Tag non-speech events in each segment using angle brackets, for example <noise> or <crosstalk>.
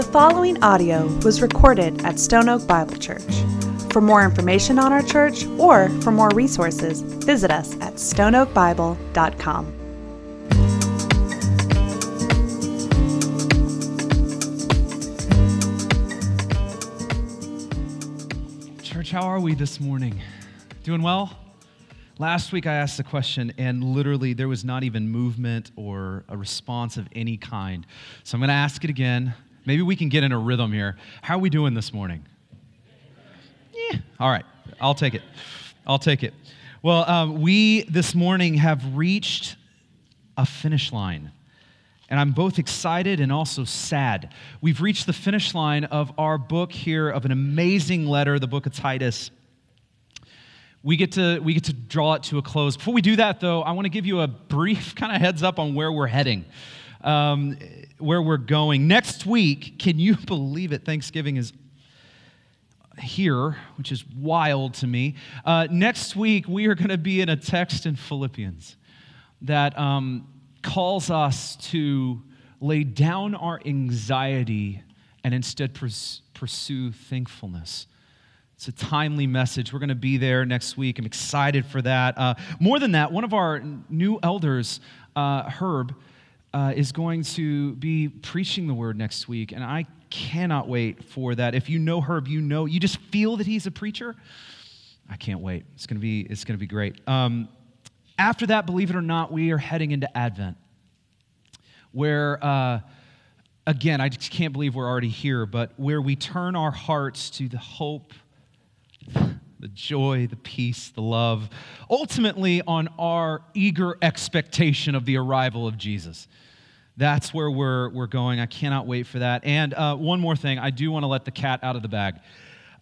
The following audio was recorded at Stone Oak Bible Church. For more information on our church or for more resources, visit us at stoneoakbible.com. Church, how are we this morning? Doing well? Last week I asked the question, and literally there was not even movement or a response of any kind. So I'm going to ask it again. Maybe we can get in a rhythm here. How are we doing this morning? Yeah. All right. I'll take it. I'll take it. Well, um, we this morning have reached a finish line. And I'm both excited and also sad. We've reached the finish line of our book here of an amazing letter, the book of Titus we get to we get to draw it to a close before we do that though i want to give you a brief <laughs> kind of heads up on where we're heading um, where we're going next week can you <laughs> believe it thanksgiving is here which is wild to me uh, next week we are going to be in a text in philippians that um, calls us to lay down our anxiety and instead pursue thankfulness it's a timely message. We're going to be there next week. I'm excited for that. Uh, more than that, one of our new elders, uh, Herb, uh, is going to be preaching the word next week, and I cannot wait for that. If you know Herb, you know, you just feel that he's a preacher. I can't wait. It's going to be, it's going to be great. Um, after that, believe it or not, we are heading into Advent, where uh, again, I just can't believe we're already here, but where we turn our hearts to the hope the joy, the peace, the love, ultimately on our eager expectation of the arrival of Jesus. That's where we're, we're going. I cannot wait for that. And uh, one more thing, I do want to let the cat out of the bag.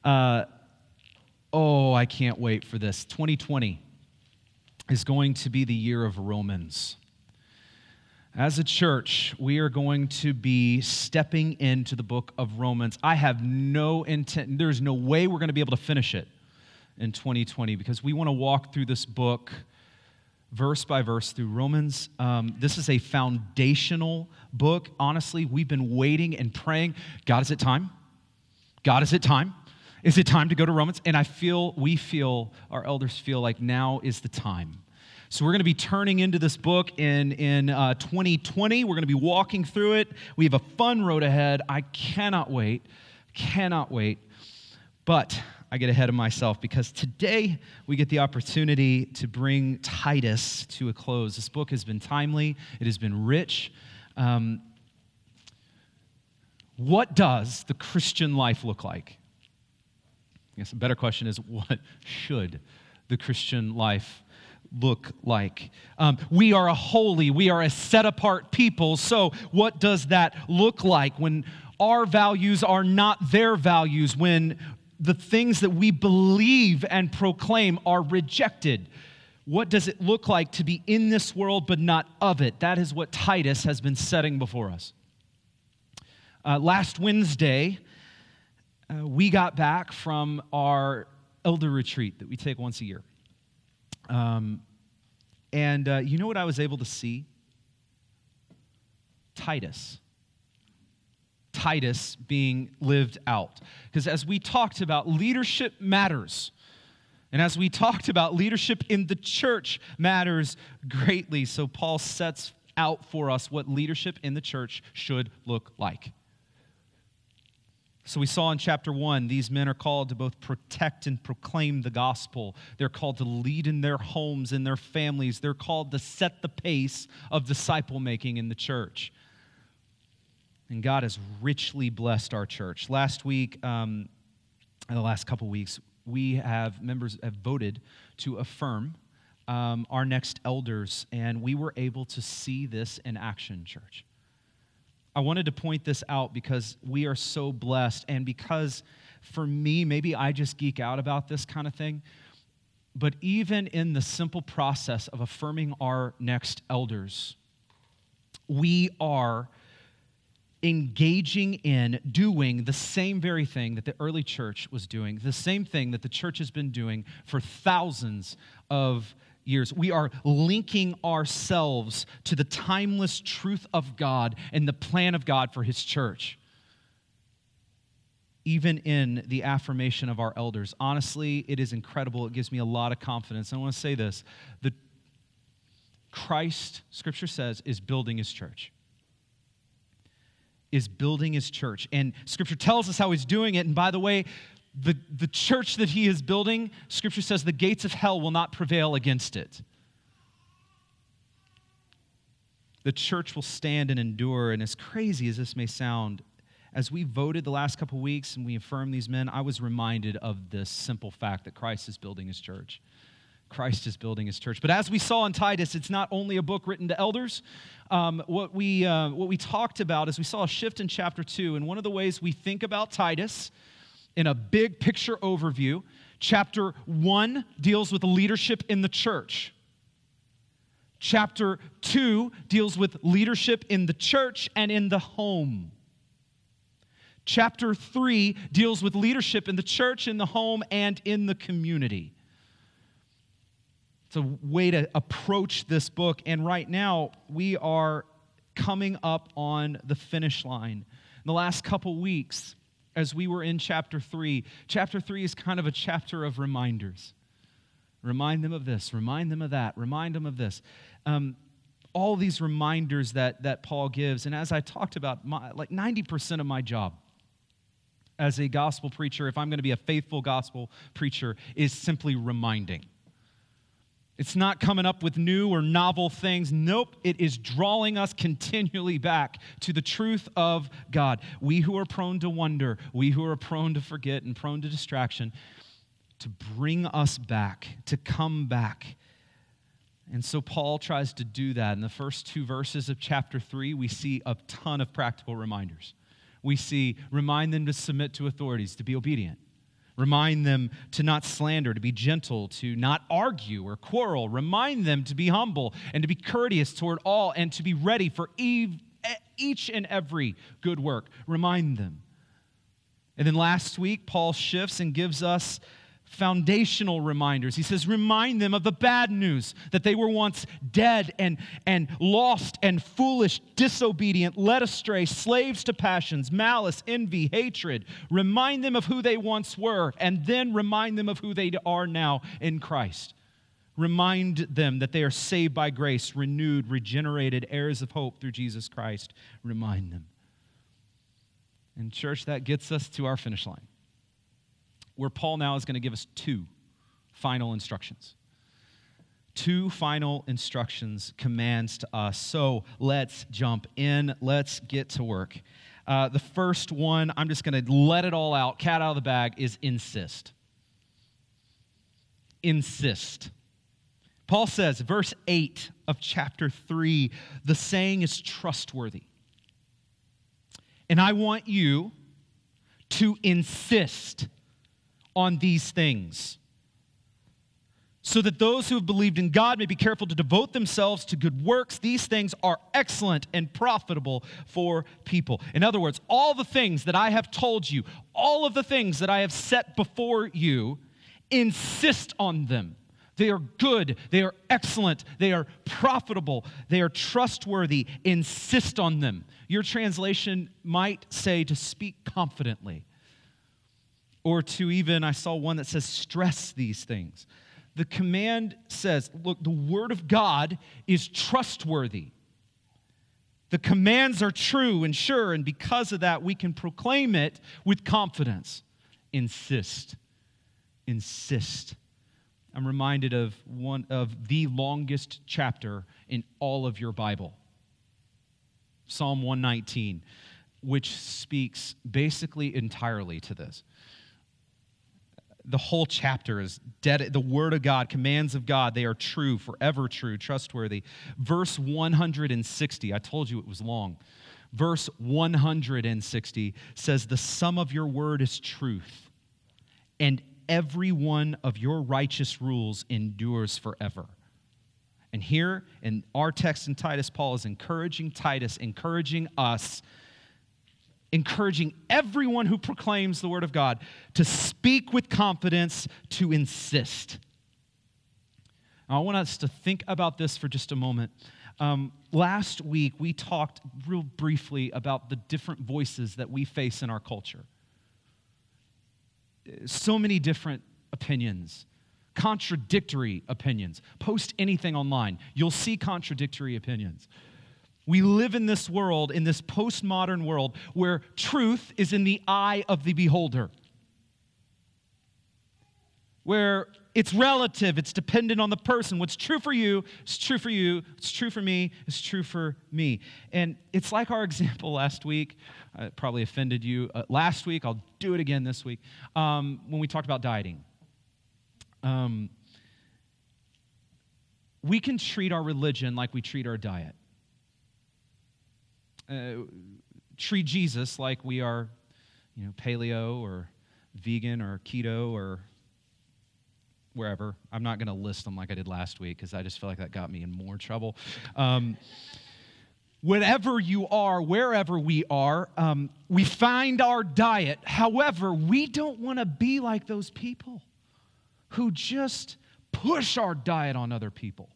Uh, oh, I can't wait for this. 2020 is going to be the year of Romans. As a church, we are going to be stepping into the book of Romans. I have no intent, there's no way we're going to be able to finish it in 2020 because we want to walk through this book verse by verse through Romans. Um, this is a foundational book. Honestly, we've been waiting and praying God, is it time? God, is it time? Is it time to go to Romans? And I feel, we feel, our elders feel like now is the time. So, we're going to be turning into this book in, in uh, 2020. We're going to be walking through it. We have a fun road ahead. I cannot wait. Cannot wait. But I get ahead of myself because today we get the opportunity to bring Titus to a close. This book has been timely, it has been rich. Um, what does the Christian life look like? I guess a better question is <laughs> what should the Christian life look like? Um, we are a holy, we are a set apart people. So, what does that look like when our values are not their values, when the things that we believe and proclaim are rejected? What does it look like to be in this world but not of it? That is what Titus has been setting before us. Uh, last Wednesday, uh, we got back from our elder retreat that we take once a year. Um, and uh, you know what I was able to see? Titus. Titus being lived out. Because as we talked about, leadership matters. And as we talked about, leadership in the church matters greatly. So Paul sets out for us what leadership in the church should look like. So we saw in chapter one, these men are called to both protect and proclaim the gospel. They're called to lead in their homes, in their families. They're called to set the pace of disciple making in the church. And God has richly blessed our church. Last week, um, the last couple weeks, we have members have voted to affirm um, our next elders, and we were able to see this in action, church. I wanted to point this out because we are so blessed, and because for me, maybe I just geek out about this kind of thing. But even in the simple process of affirming our next elders, we are engaging in doing the same very thing that the early church was doing, the same thing that the church has been doing for thousands of years. We are linking ourselves to the timeless truth of God and the plan of God for His church. even in the affirmation of our elders. Honestly, it is incredible. It gives me a lot of confidence. I want to say this the Christ, scripture says, is building his church. Is building his church. And scripture tells us how he's doing it. And by the way, the, the church that he is building, scripture says the gates of hell will not prevail against it. The church will stand and endure. And as crazy as this may sound, as we voted the last couple weeks and we affirmed these men, I was reminded of this simple fact that Christ is building his church. Christ is building his church. But as we saw in Titus, it's not only a book written to elders. Um, what, we, uh, what we talked about is we saw a shift in chapter 2. And one of the ways we think about Titus in a big picture overview, chapter 1 deals with leadership in the church. Chapter 2 deals with leadership in the church and in the home. Chapter 3 deals with leadership in the church, in the home, and in the community. A way to approach this book. And right now, we are coming up on the finish line. In the last couple weeks, as we were in chapter 3, chapter 3 is kind of a chapter of reminders. Remind them of this, remind them of that, remind them of this. Um, all these reminders that, that Paul gives. And as I talked about, my, like 90% of my job as a gospel preacher, if I'm going to be a faithful gospel preacher, is simply reminding. It's not coming up with new or novel things. Nope, it is drawing us continually back to the truth of God. We who are prone to wonder, we who are prone to forget and prone to distraction, to bring us back, to come back. And so Paul tries to do that. In the first two verses of chapter 3, we see a ton of practical reminders we see remind them to submit to authorities, to be obedient. Remind them to not slander, to be gentle, to not argue or quarrel. Remind them to be humble and to be courteous toward all and to be ready for each and every good work. Remind them. And then last week, Paul shifts and gives us foundational reminders. He says, Remind them of the bad news that they were once dead and, and lost and foolish, disobedient, led astray, slaves to passions, malice, envy, hatred. Remind them of who they once were, and then remind them of who they are now in Christ. Remind them that they are saved by grace, renewed, regenerated, heirs of hope through Jesus Christ. Remind them. And, church, that gets us to our finish line where Paul now is going to give us two final instructions. Two final instructions, commands to us. So let's jump in. Let's get to work. Uh, the first one, I'm just going to let it all out, cat out of the bag, is insist. Insist. Paul says, verse 8 of chapter 3, the saying is trustworthy. And I want you to insist on these things, so that those who have believed in God may be careful to devote themselves to good works. These things are excellent and profitable for people. In other words, all the things that I have told you, all of the things that I have set before you, insist on them. They are good. They are excellent. They are profitable. They are trustworthy. Insist on them. Your translation might say to speak confidently or to even, I saw one that says, stress these things. The command says, look, the word of God is trustworthy. The commands are true and sure, and because of that, we can proclaim it with confidence. Insist. Insist. I'm reminded of one of the longest chapter in all of your Bible. Psalm 119, which speaks basically entirely to this the whole chapter is dead. The word of God, commands of God, they are true, forever true, trustworthy. Verse 160, I told you it was long. Verse 160 says, The sum of your word is truth, and every one of your righteous rules endures forever. And here in our text in Titus, Paul is encouraging Titus, encouraging us encouraging everyone who proclaims the word of God to speak with confidence, to insist. Now, I want us to think about this for just a moment. Um, last week, we talked real briefly about the different voices that we face in our culture. so many different opinions, contradictory opinions. Post anything online, you'll see contradictory opinions. We live in this world, in this postmodern world, where truth is in the eye of the beholder, where it's relative, it's dependent on the person. What's true for you is true for you, it's true for me, it's true for me. And it's like our <laughs> example last week. I probably offended you uh, last week. I'll do it again this week um, when we talked about dieting. Um, we can treat our religion like we treat our diet uh, treat Jesus like we are, you know, paleo or vegan or keto or wherever. I'm not going to list them like I did last week because I just feel like that got me in more trouble. Um, whatever you are, wherever we are, um, we find our diet. However, we don't want to be like those people who just push our diet on other people.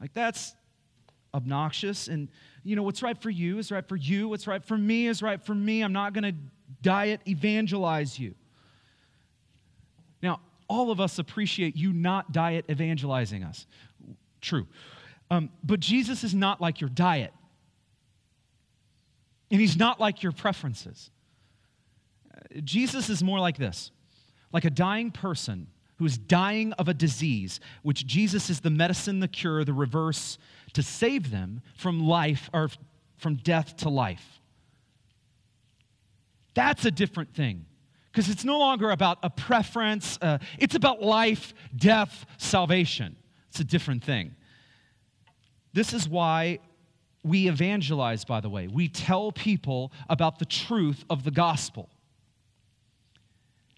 Like that's obnoxious. And, you know, what's right for you is right for you. What's right for me is right for me. I'm not going to diet evangelize you. Now, all of us appreciate you not diet evangelizing us. True. Um, but Jesus is not like your diet, and he's not like your preferences. Uh, Jesus is more like this like a dying person who is dying of a disease, which Jesus is the medicine, the cure, the reverse to save them from life or from death to life. That's a different thing because it's no longer about a preference, uh, it's about life, death, salvation. It's a different thing. This is why we evangelize, by the way. We tell people about the truth of the gospel.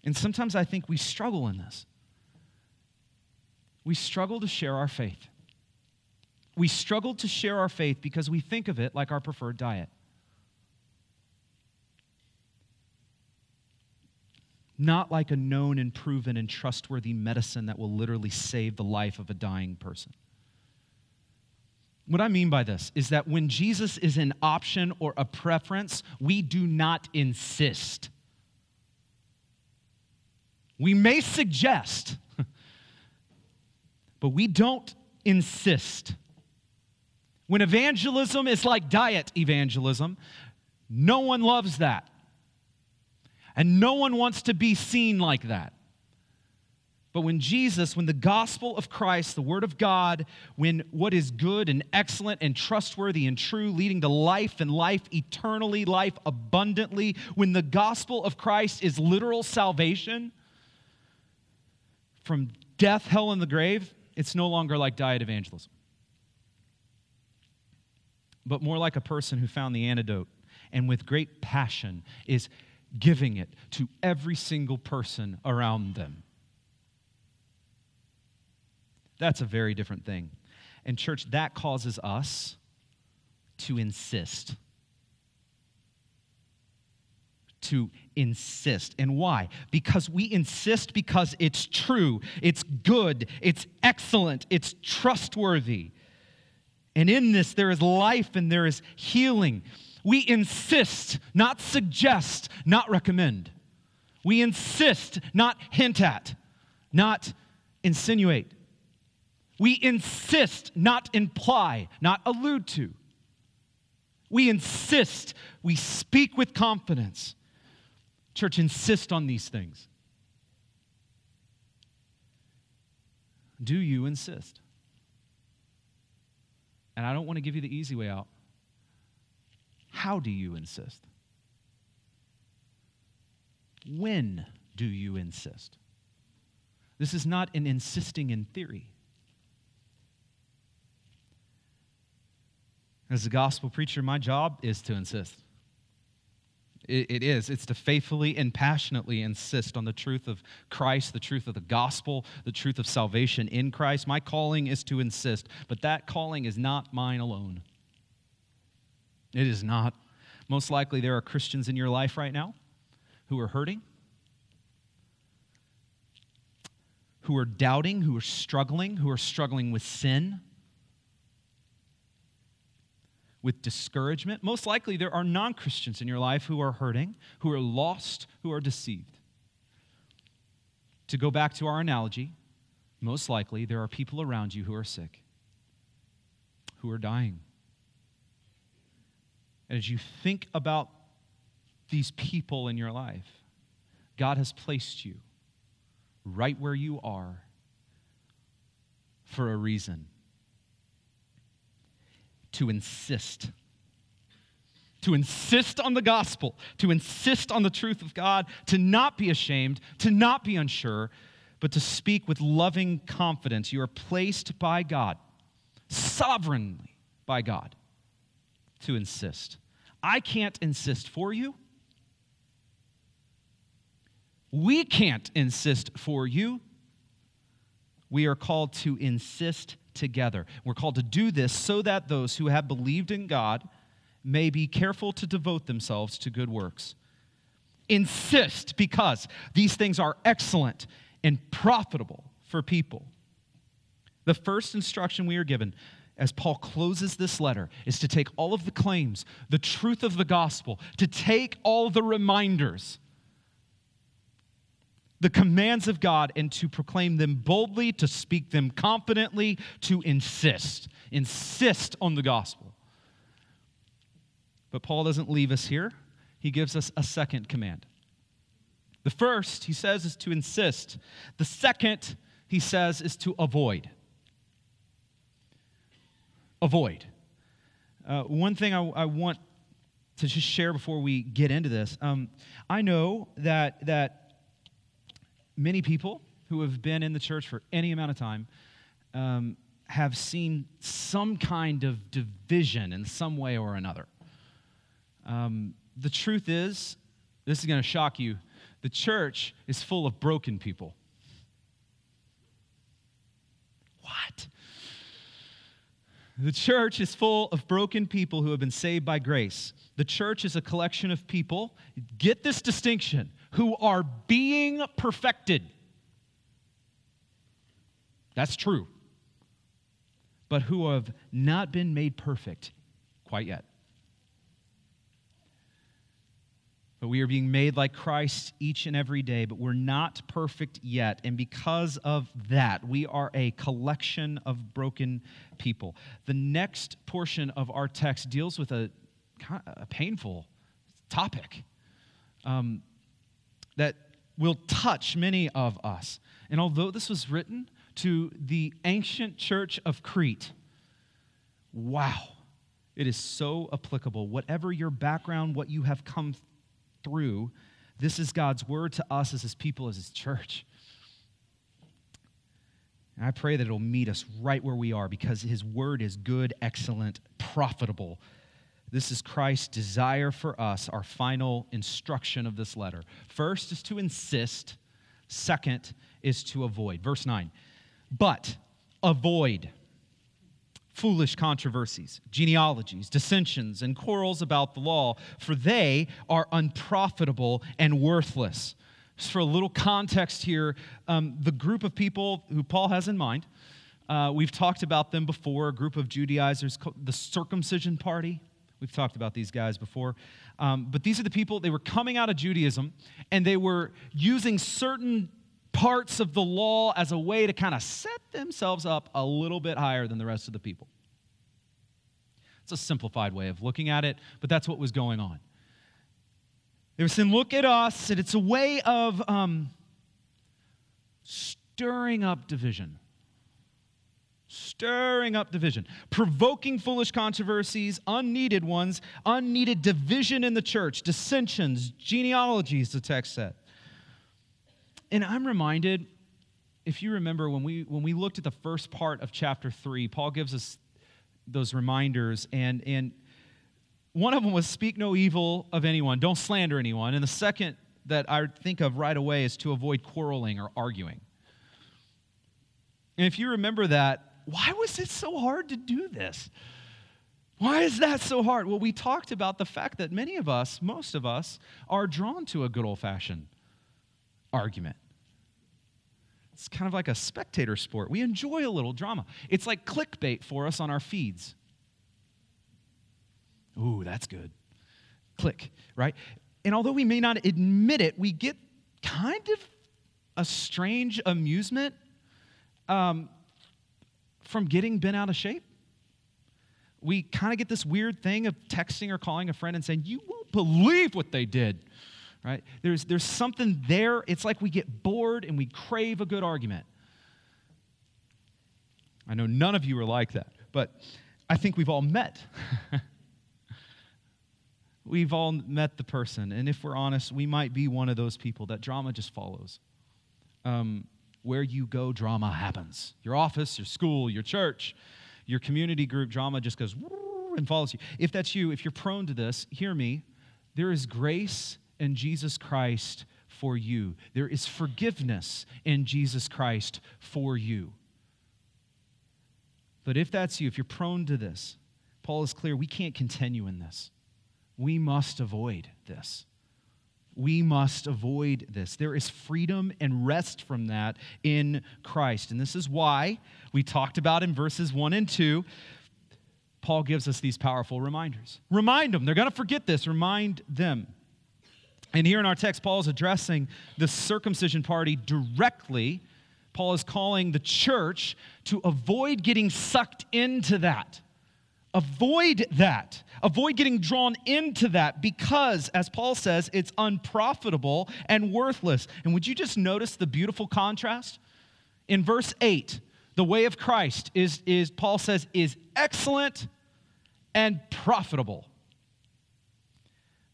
And sometimes I think we struggle in this. We struggle to share our faith we struggle to share our faith because we think of it like our preferred diet. Not like a known and proven and trustworthy medicine that will literally save the life of a dying person. What I mean by this is that when Jesus is an option or a preference, we do not insist. We may suggest, <laughs> but we don't insist. When evangelism is like diet evangelism, no one loves that. And no one wants to be seen like that. But when Jesus, when the gospel of Christ, the word of God, when what is good and excellent and trustworthy and true, leading to life and life eternally, life abundantly, when the gospel of Christ is literal salvation from death, hell, and the grave, it's no longer like diet evangelism but more like a person who found the antidote and with great passion is giving it to every single person around them. That's a very different thing. And, church, that causes us to insist. To insist. And why? Because we insist because it's true, it's good, it's excellent, it's trustworthy. And in this, there is life and there is healing. We insist, not suggest, not recommend. We insist, not hint at, not insinuate. We insist, not imply, not allude to. We insist, we speak with confidence. Church, insist on these things. Do you insist? And I don't want to give you the easy way out. How do you insist? When do you insist? This is not an insisting in theory. As a gospel preacher, my job is to insist. It, is. It's to faithfully and passionately insist on the truth of Christ, the truth of the gospel, the truth of salvation in Christ. My calling is to insist, but that calling is not mine alone. It is not. Most likely, there are Christians in your life right now who are hurting, who are doubting, who are struggling, who are struggling with sin with discouragement. Most likely, there are non Christians in your life who are hurting, who are lost, who are deceived. To go back to our analogy, most likely there are people around you who are sick, who are dying. And as you think about these people in your life, God has placed you right where you are for a reason to insist. To insist on the gospel, to insist on the truth of God, to not be ashamed, to not be unsure, but to speak with loving confidence. You are placed by God, sovereignly by God, to insist. I can't insist for you. We can't insist for you. We are called to insist together. We're called to do this so that those who have believed in God may be careful to devote themselves to good works. Insist because these things are excellent and profitable for people. The first instruction we are given as Paul closes this letter is to take all of the claims, the truth of the gospel, to take all the reminders the commands of God and to proclaim them boldly, to speak them confidently, to insist. Insist on the gospel. But Paul doesn't leave us here. He gives us a second command. The first, he says, is to insist. The second, he says, is to avoid. Avoid. Uh, one thing I, I, want to just share before we get into this um, I know that, that many people who have been in the church for any amount of time um, have seen some kind of division in some way or another. Um, the truth is, this is going to shock you the church is full of broken people. What? The church is full of broken people who have been saved by grace. The church is a collection of people, get this distinction, who are being perfected. That's true. But who have not been made perfect quite yet. But we are being made like Christ each and every day, but we're not perfect yet. And because of that, we are a collection of broken people. The next portion of our text deals with a, a painful topic. Um, that will touch many of us. And although this was written to the ancient church of Crete, wow, it is so applicable. Whatever your background, what you have come through, this is God's word to us as his people, as his church. And I pray that it'll meet us right where we are because his word is good, excellent, profitable this is Christ's desire for us, our final instruction of this letter. First is to insist, second is to avoid. Verse 9. But avoid foolish controversies, genealogies, dissensions, and quarrels about the law, for they are unprofitable and worthless. Just for a little context here, um, the group of people who Paul has in mind, uh, we've talked about them before, a group of Judaizers, the circumcision party. We've talked about these guys before. Um, but these are the people, they were coming out of Judaism and they were using certain parts of the law as a way to kind of set themselves up a little bit higher than the rest of the people. It's a simplified way of looking at it, but that's what was going on. They were saying, Look at us, and it's a way of um, stirring up division stirring up division, provoking foolish controversies, unneeded ones, unneeded division in the church, dissensions, genealogies, the text said. And I'm reminded, if you remember, when we, when we looked at the first part of chapter 3, Paul gives us those reminders, and, and one of them was speak no evil of anyone, don't slander anyone. And the second that I think of right away is to avoid quarreling or arguing. And if you remember that, why was it so hard to do this? Why is that so hard? Well, we talked about the fact that many of us, most of us, are drawn to a good old fashioned argument. It's kind of like a spectator sport. We enjoy a little drama. It's like clickbait for us on our feeds. Ooh, that's good. Click, right? And although we may not admit it, we get kind of a strange amusement um, from getting bent out of shape. We kind of get this weird thing of texting or calling a friend and saying, You won't believe what they did, right? There's, there's something there. It's like we get bored and we crave a good argument. I know none of you are like that, but I think we've all met. <laughs> we've all met the person. And if we're honest, we might be one of those people that drama just follows. Um, where you go, drama happens. Your office, your school, your church, your community group, drama just goes and follows you. If that's you, if you're prone to this, hear me. There is grace in Jesus Christ for you, there is forgiveness in Jesus Christ for you. But if that's you, if you're prone to this, Paul is clear we can't continue in this. We must avoid this. We must avoid this. There is freedom and rest from that in Christ. And this is why we talked about in verses 1 and 2, Paul gives us these powerful reminders. Remind them. They're going to forget this. Remind them. And here in our text, Paul is addressing the circumcision party directly. Paul is calling the church to avoid getting sucked into that. Avoid that. Avoid getting drawn into that because, as Paul says, it's unprofitable and worthless. And would you just notice the beautiful contrast? In verse 8, the way of Christ is, is Paul says, is excellent and profitable.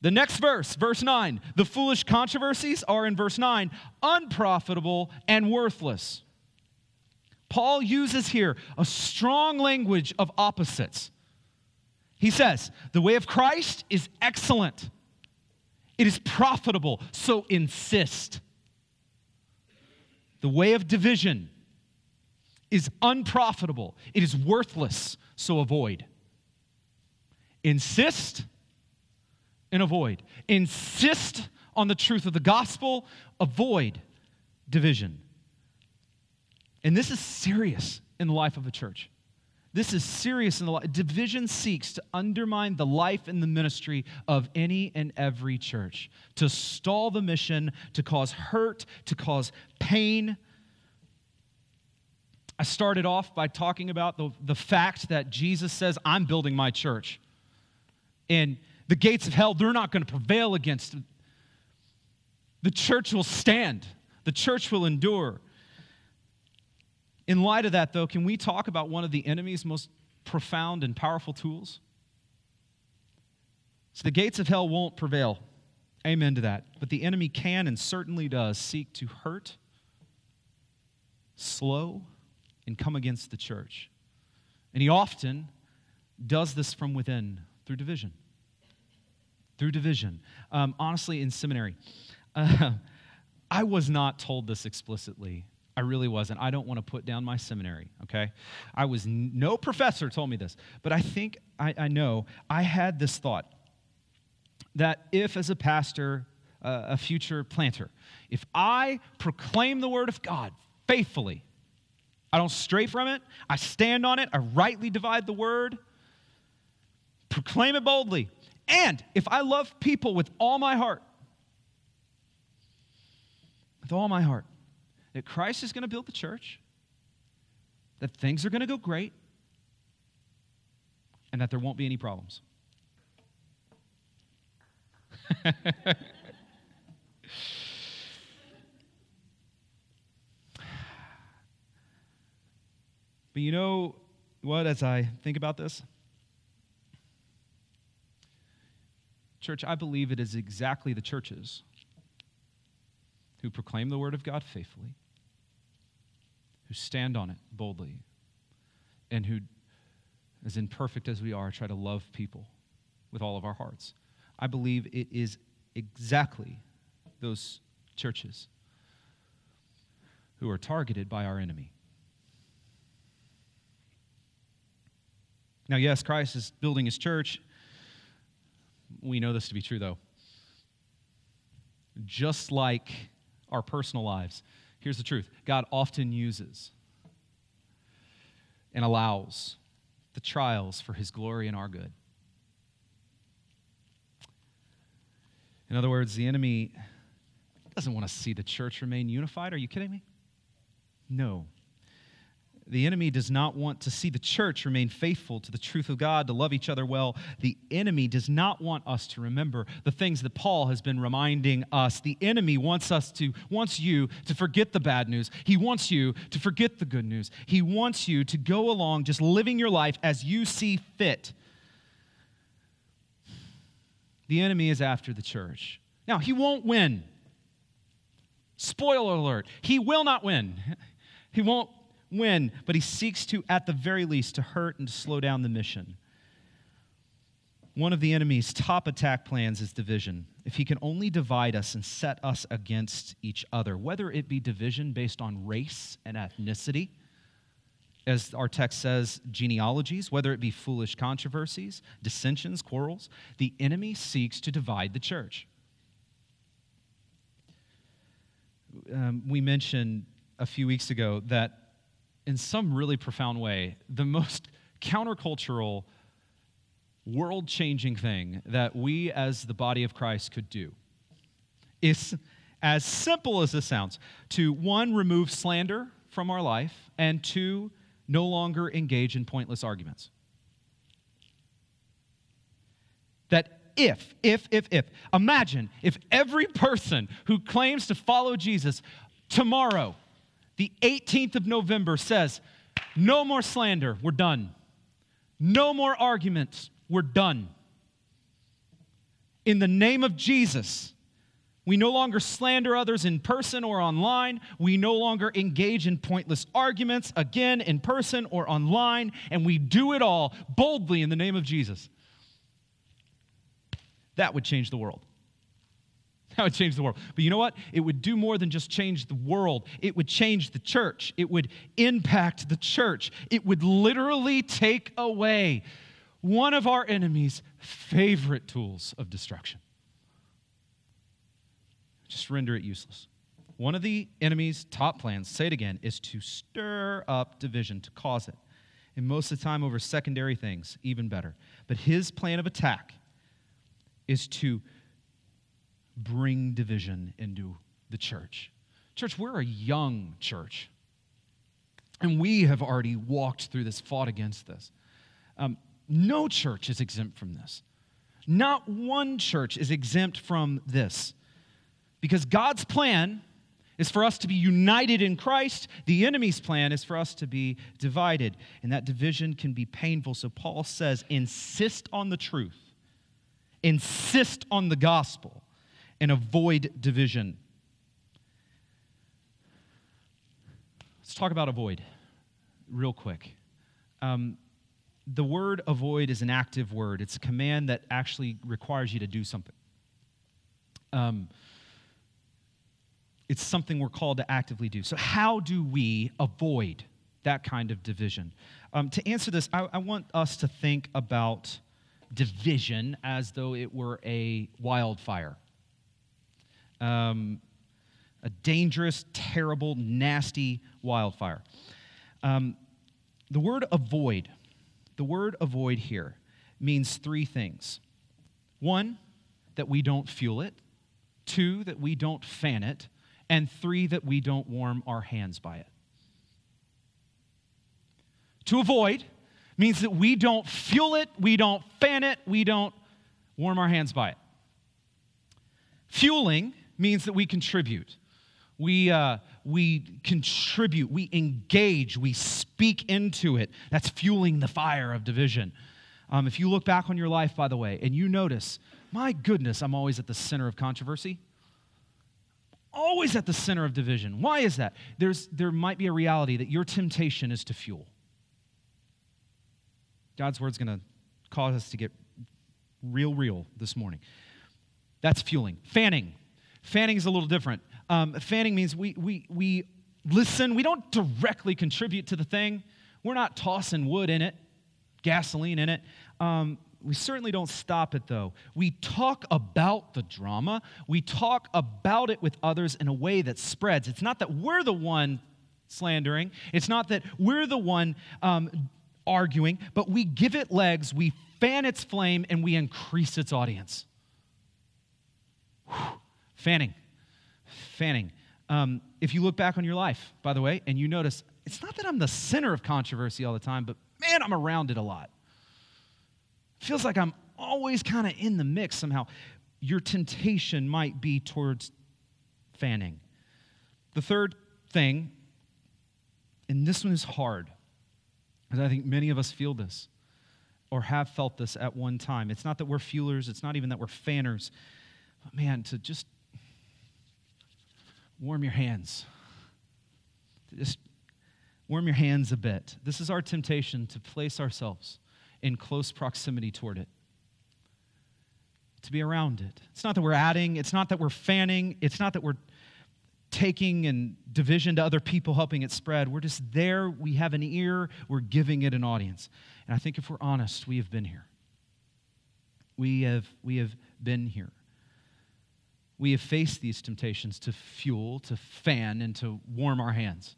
The next verse, verse 9, the foolish controversies are in verse 9, unprofitable and worthless. Paul uses here a strong language of opposites. He says, The way of Christ is excellent, it is profitable, so insist. The way of division is unprofitable, it is worthless, so avoid. Insist and avoid. Insist on the truth of the gospel, avoid division. And this is serious in the life of a church. This is serious in the life. Division seeks to undermine the life and the ministry of any and every church, to stall the mission, to cause hurt, to cause pain. I started off by talking about the, the fact that Jesus says, I'm building my church. And the gates of hell, they're not going to prevail against it. The church will stand, the church will endure. In light of that, though, can we talk about one of the enemy's most profound and powerful tools? So the gates of hell won't prevail. Amen to that. But the enemy can and certainly does seek to hurt, slow, and come against the church. And he often does this from within through division. Through division. Um, honestly, in seminary, uh, <laughs> I was not told this explicitly I really wasn't. I don't want to put down my seminary, okay? I was, no professor told me this, but I think I, I know I had this thought that if, as a pastor, uh, a future planter, if I proclaim the word of God faithfully, I don't stray from it, I stand on it, I rightly divide the word, proclaim it boldly, and if I love people with all my heart, with all my heart, that Christ is going to build the church, that things are going to go great, and that there won't be any problems. <laughs> but you know what, as I think about this? Church, I believe it is exactly the churches who proclaim the word of God faithfully who stand on it boldly, and who, as imperfect as we are, try to love people with all of our hearts. I believe it is exactly those churches who are targeted by our enemy. Now, yes, Christ is building his church. We know this to be true, though. Just like our personal lives, Here's the truth God often uses and allows the trials for his glory and our good. In other words, the enemy doesn't want to see the church remain unified. Are you kidding me? No. The enemy does not want to see the church remain faithful to the truth of God, to love each other well. The enemy does not want us to remember the things that Paul has been reminding us. The enemy wants us to wants you to forget the bad news. He wants you to forget the good news. He wants you to go along just living your life as you see fit. The enemy is after the church. Now, he won't win. Spoiler alert, he will not win. <laughs> He won't win, but he seeks to, at the very least, to hurt and to slow down the mission. One of the enemy's top attack plans is division. If he can only divide us and set us against each other, whether it be division based on race and ethnicity, as our text says, genealogies, whether it be foolish controversies, dissensions, quarrels, the enemy seeks to divide the church. Um, we mentioned a few weeks ago that in some really profound way, the most <laughs> countercultural, world changing thing that we as the body of Christ could do is as simple as this sounds to one, remove slander from our life, and two, no longer engage in pointless arguments. That if, if, if, if, imagine if every person who claims to follow Jesus tomorrow the 18th of November says, No more slander, we're done. No more arguments, we're done. In the name of Jesus, we no longer slander others in person or online. We no longer engage in pointless arguments, again, in person or online. And we do it all boldly in the name of Jesus. That would change the world. That would change the world. But you know what? It would do more than just change the world, it would change the church, it would impact the church, it would literally take away one of our enemy's favorite tools of destruction. Just render it useless. One of the enemy's top plans, say it again, is to stir up division, to cause it. And most of the time over secondary things, even better. But his plan of attack is to bring division into the church. Church, we're a young church. And we have already walked through this, fought against this. Um, no church is exempt from this. Not one church is exempt from this. Because God's plan is for us to be united in Christ. The enemy's plan is for us to be divided. And that division can be painful. So Paul says, insist on the truth, insist on the gospel and avoid division. Let's talk about avoid real quick. Um, the word avoid is an active word, it's a command that actually requires you to do something. Um, it's something we're called to actively do. So, how do we avoid that kind of division? Um, to answer this, I, I want us to think about division as though it were a wildfire um, a dangerous, terrible, nasty wildfire. Um, the word avoid, the word avoid here means three things. One, that we don't fuel it. Two, that we don't fan it. And three, that we don't warm our hands by it. To avoid means that we don't fuel it, we don't fan it, we don't warm our hands by it. Fueling means that we contribute. We, uh, we contribute, we engage, we speak into it. That's fueling the fire of division. Um, if you look back on your life, by the way, and you notice, my goodness, I'm always at the center of controversy. Always at the center of division. Why is that? There's, there might be a reality that your temptation is to fuel. God's word's going to cause us to get real, real this morning. That's fueling. Fanning. Fanning is a little different. Um, fanning means we, we, we listen, we don't directly contribute to the thing. We're not tossing wood in it, gasoline in it. Um, we certainly don't stop it though. We talk about the drama, we talk about it with others in a way that spreads. It's not that we're the one slandering, it's not that we're the one um, arguing, but we give it legs, we fan its flame, and we increase its audience. Whew. Fanning. Fanning. Um, if you look back on your life, by the way, and you notice, it's not that I'm the center of controversy all the time, but man, I'm around it a lot. feels like I'm always kind of in the mix somehow. Your temptation might be towards fanning. The third thing, and this one is hard, because I think many of us feel this or have felt this at one time. It's not that we're fuelers, it's not even that we're fanners, but man, to just warm your hands. Just warm your hands a bit. This is our temptation to place ourselves in close proximity toward it, to be around it. It's not that we're adding, it's not that we're fanning, it's not that we're taking and division to other people, helping it spread. We're just there. We have an ear. We're giving it an audience. And I think if we're honest, we have been here. We have, we have been here we have faced these temptations to fuel, to fan, and to warm our hands.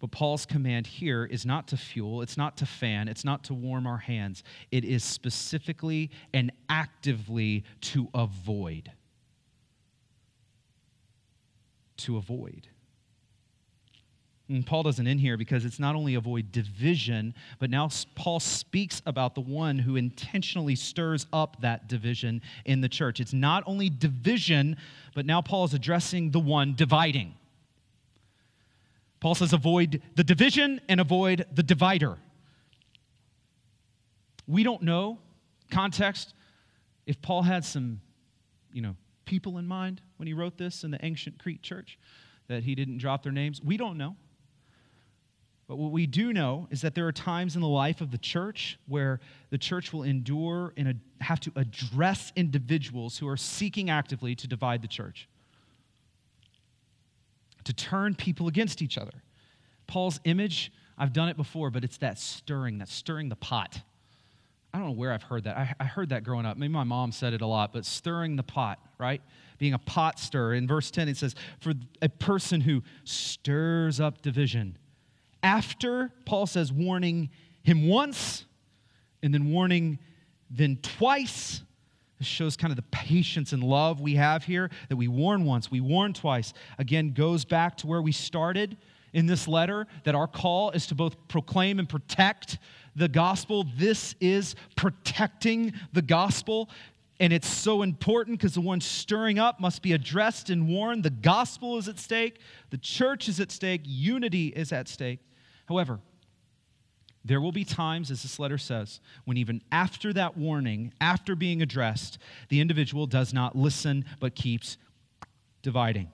But Paul's command here is not to fuel, it's not to fan, it's not to warm our hands. It is specifically and actively to avoid. To avoid. And Paul doesn't end here because it's not only avoid division, but now Paul speaks about the one who intentionally stirs up that division in the church. It's not only division, but now Paul is addressing the one dividing. Paul says, avoid the division and avoid the divider. We don't know context if Paul had some, you know, people in mind when he wrote this in the ancient Crete church that he didn't drop their names. We don't know. But what we do know is that there are times in the life of the church where the church will endure and have to address individuals who are seeking actively to divide the church, to turn people against each other. Paul's image, I've done it before, but it's that stirring, that stirring the pot. I don't know where I've heard that. I, I heard that growing up. Maybe my mom said it a lot, but stirring the pot, right? Being a pot stirrer. In verse 10, it says, For a person who stirs up division after Paul says warning him once and then warning then twice. This shows kind of the patience and love we have here that we warn once, we warn twice. Again, goes back to where we started in this letter that our call is to both proclaim and protect the gospel. This is protecting the gospel. And it's so important because the one stirring up must be addressed and warned. The gospel is at stake, the church is at stake, unity is at stake. However, there will be times, as this letter says, when even after that warning, after being addressed, the individual does not listen but keeps dividing.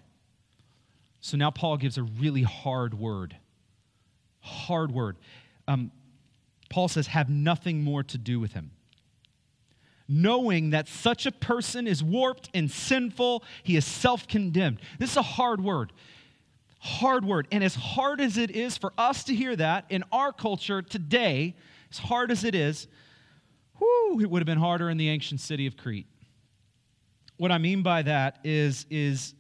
So now Paul gives a really hard word. Hard word. Um, Paul says, have nothing more to do with him. Knowing that such a person is warped and sinful, he is self condemned. This is a hard word hard word. And as hard as it is for us to hear that in our culture today, as hard as it is, whoo, it would have been harder in the ancient city of Crete. What I mean by that is, is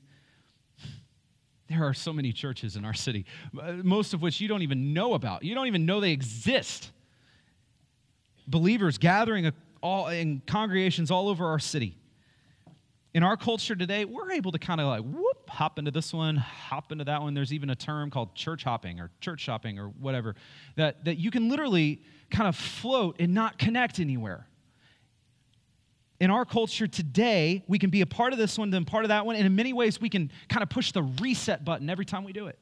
there are so many churches in our city, most of which you don't even know about. You don't even know they exist. Believers gathering all, in congregations all over our city in our culture today, we're able to kind of like whoop, hop into this one, hop into that one. There's even a term called church hopping or church shopping or whatever that, that you can literally kind of float and not connect anywhere. In our culture today, we can be a part of this one, then part of that one, and in many ways, we can kind of push the reset button every time we do it.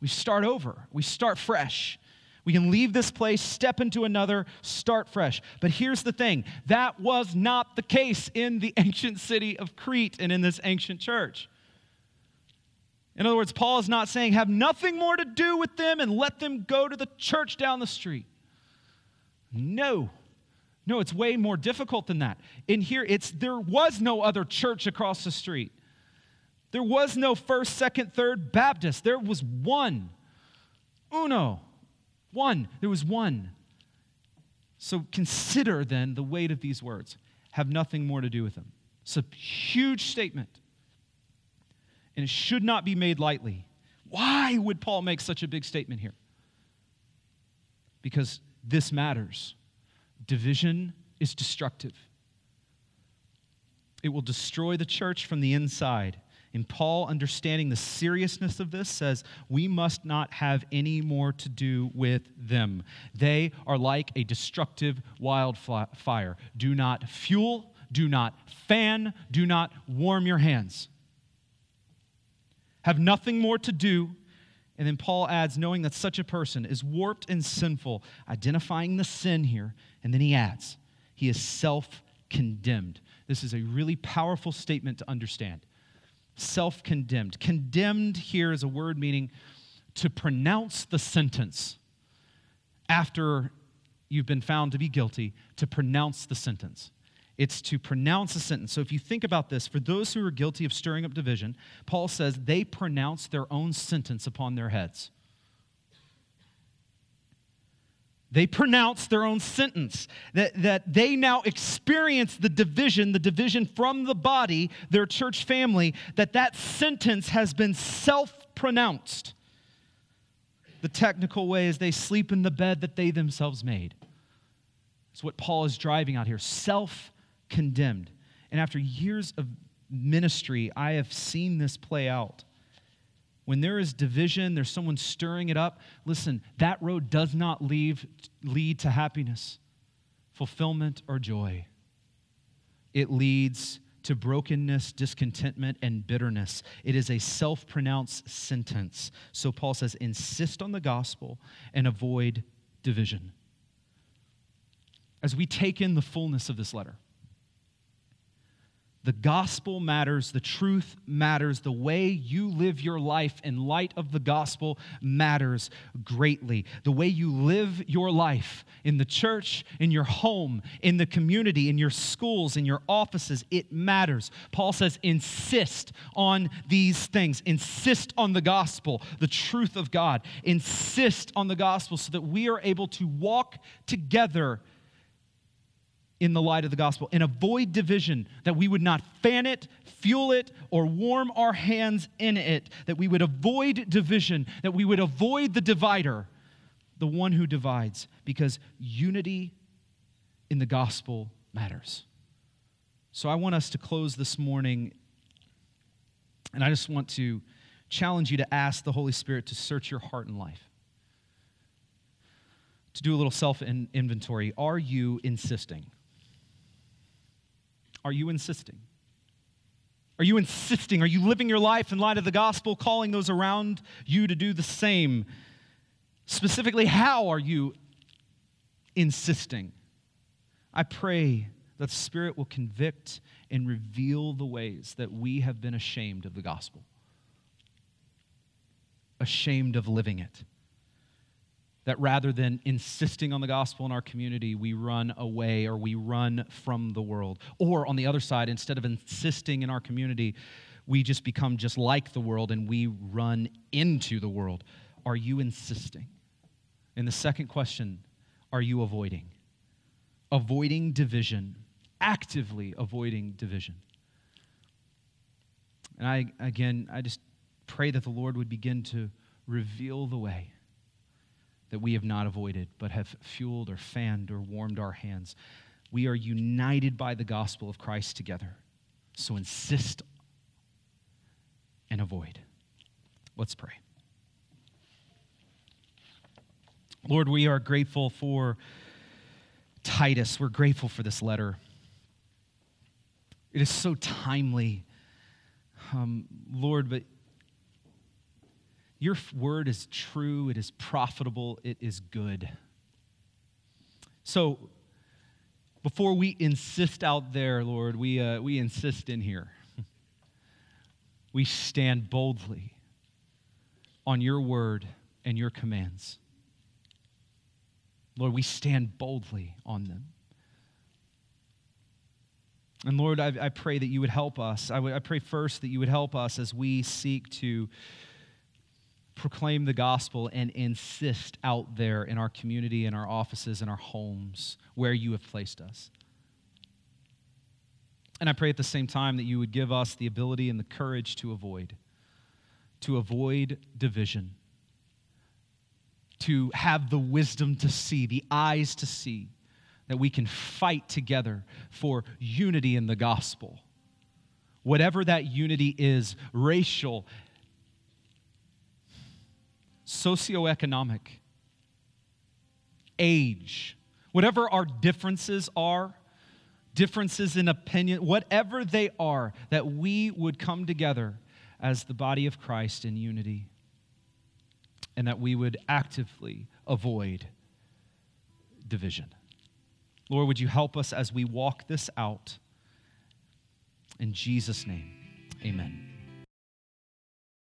We start over, we start fresh. We can leave this place, step into another, start fresh. But here's the thing that was not the case in the <laughs> ancient city of Crete and in this ancient church. In other words, Paul is not saying have nothing more to do with them and let them go to the church down the street. No. No, it's way more difficult than that. In here, it's there was no other church across the street. There was no first, second, third Baptist. There was one. Uno. One. There was one. So consider then the weight of these words. Have nothing more to do with them. It's a huge statement. And it should not be made lightly. Why would Paul make such a big statement here? Because this matters. Division is destructive. It will destroy the church from the inside. And Paul, understanding the seriousness of this, says, We must not have any more to do with them. They are like a destructive wildfire. Do not fuel, do not fan, do not warm your hands. Have nothing more to do. And then Paul adds, knowing that such a person is warped and sinful, identifying the sin here. And then he adds, He is self condemned. This is a really powerful statement to understand self condemned. Condemned here is a word meaning to pronounce the sentence after you've been found to be guilty, to pronounce the sentence. It's to pronounce a sentence. So if you think about this, for those who are guilty of stirring up division, Paul says they pronounce their own sentence upon their heads. They pronounce their own sentence, that, that they now experience the division, the division from the body, their church family, that that sentence has been self pronounced. The technical way is they sleep in the bed that they themselves made. It's what Paul is driving out here self condemned. And after years of ministry, I have seen this play out. When there is division, there's someone stirring it up. Listen, that road does not leave, lead to happiness, fulfillment, or joy. It leads to brokenness, discontentment, and bitterness. It is a self pronounced sentence. So Paul says, insist on the gospel and avoid division. As we take in the fullness of this letter, the gospel matters, the truth matters, the way you live your life in light of the gospel matters greatly. The way you live your life in the church, in your home, in the community, in your schools, in your offices, it matters. Paul says, insist on these things. Insist on the gospel, the truth of God. Insist on the gospel so that we are able to walk together in the light of the gospel and avoid division, that we would not fan it, fuel it, or warm our hands in it, that we would avoid division, that we would avoid the divider, the one who divides, because unity in the gospel matters. So I want us to close this morning, and I just want to challenge you to ask the Holy Spirit to search your heart and life. To do a little self inventory. Are you insisting? Are you insisting? Are you insisting? Are you living your life in light of the gospel, calling those around you to do the same? Specifically, how are you insisting? I pray that the Spirit will convict and reveal the ways that we have been ashamed of the gospel, ashamed of living it that rather than insisting on the gospel in our community, we run away or we run from the world. Or on the other side, instead of insisting in our community, we just become just like the world and we run into the world. Are you insisting? And the second question are you avoiding? Avoiding division, actively avoiding division. And I, again, I just pray that the Lord would begin to reveal the way that we have not avoided, but have fueled or fanned or warmed our hands. We are united by the gospel of Christ together. So insist and avoid. Let's pray. Lord, we are grateful for Titus. We're grateful for this letter. It is so timely. Um, Lord, but your word is true, it is profitable, it is good. So, before we insist out there, Lord, we, uh, we insist in here. <laughs> we stand boldly on your word and your commands. Lord, we stand boldly on them. And Lord, I, I pray that you would help us. I, I pray first that you would help us as we seek to proclaim the gospel and insist out there in our community, in our offices, in our homes, where you have placed us. And I pray at the same time that you would give us the ability and the courage to avoid, to avoid division, to have the wisdom to see, the eyes to see, that we can fight together for unity in the gospel whatever that unity is racial, socioeconomic, age, whatever our differences are, differences in opinion, whatever they are, that we would come together as the body of Christ in unity and that we would actively avoid division. Lord, would you help us as we walk this out? In Jesus' name, amen.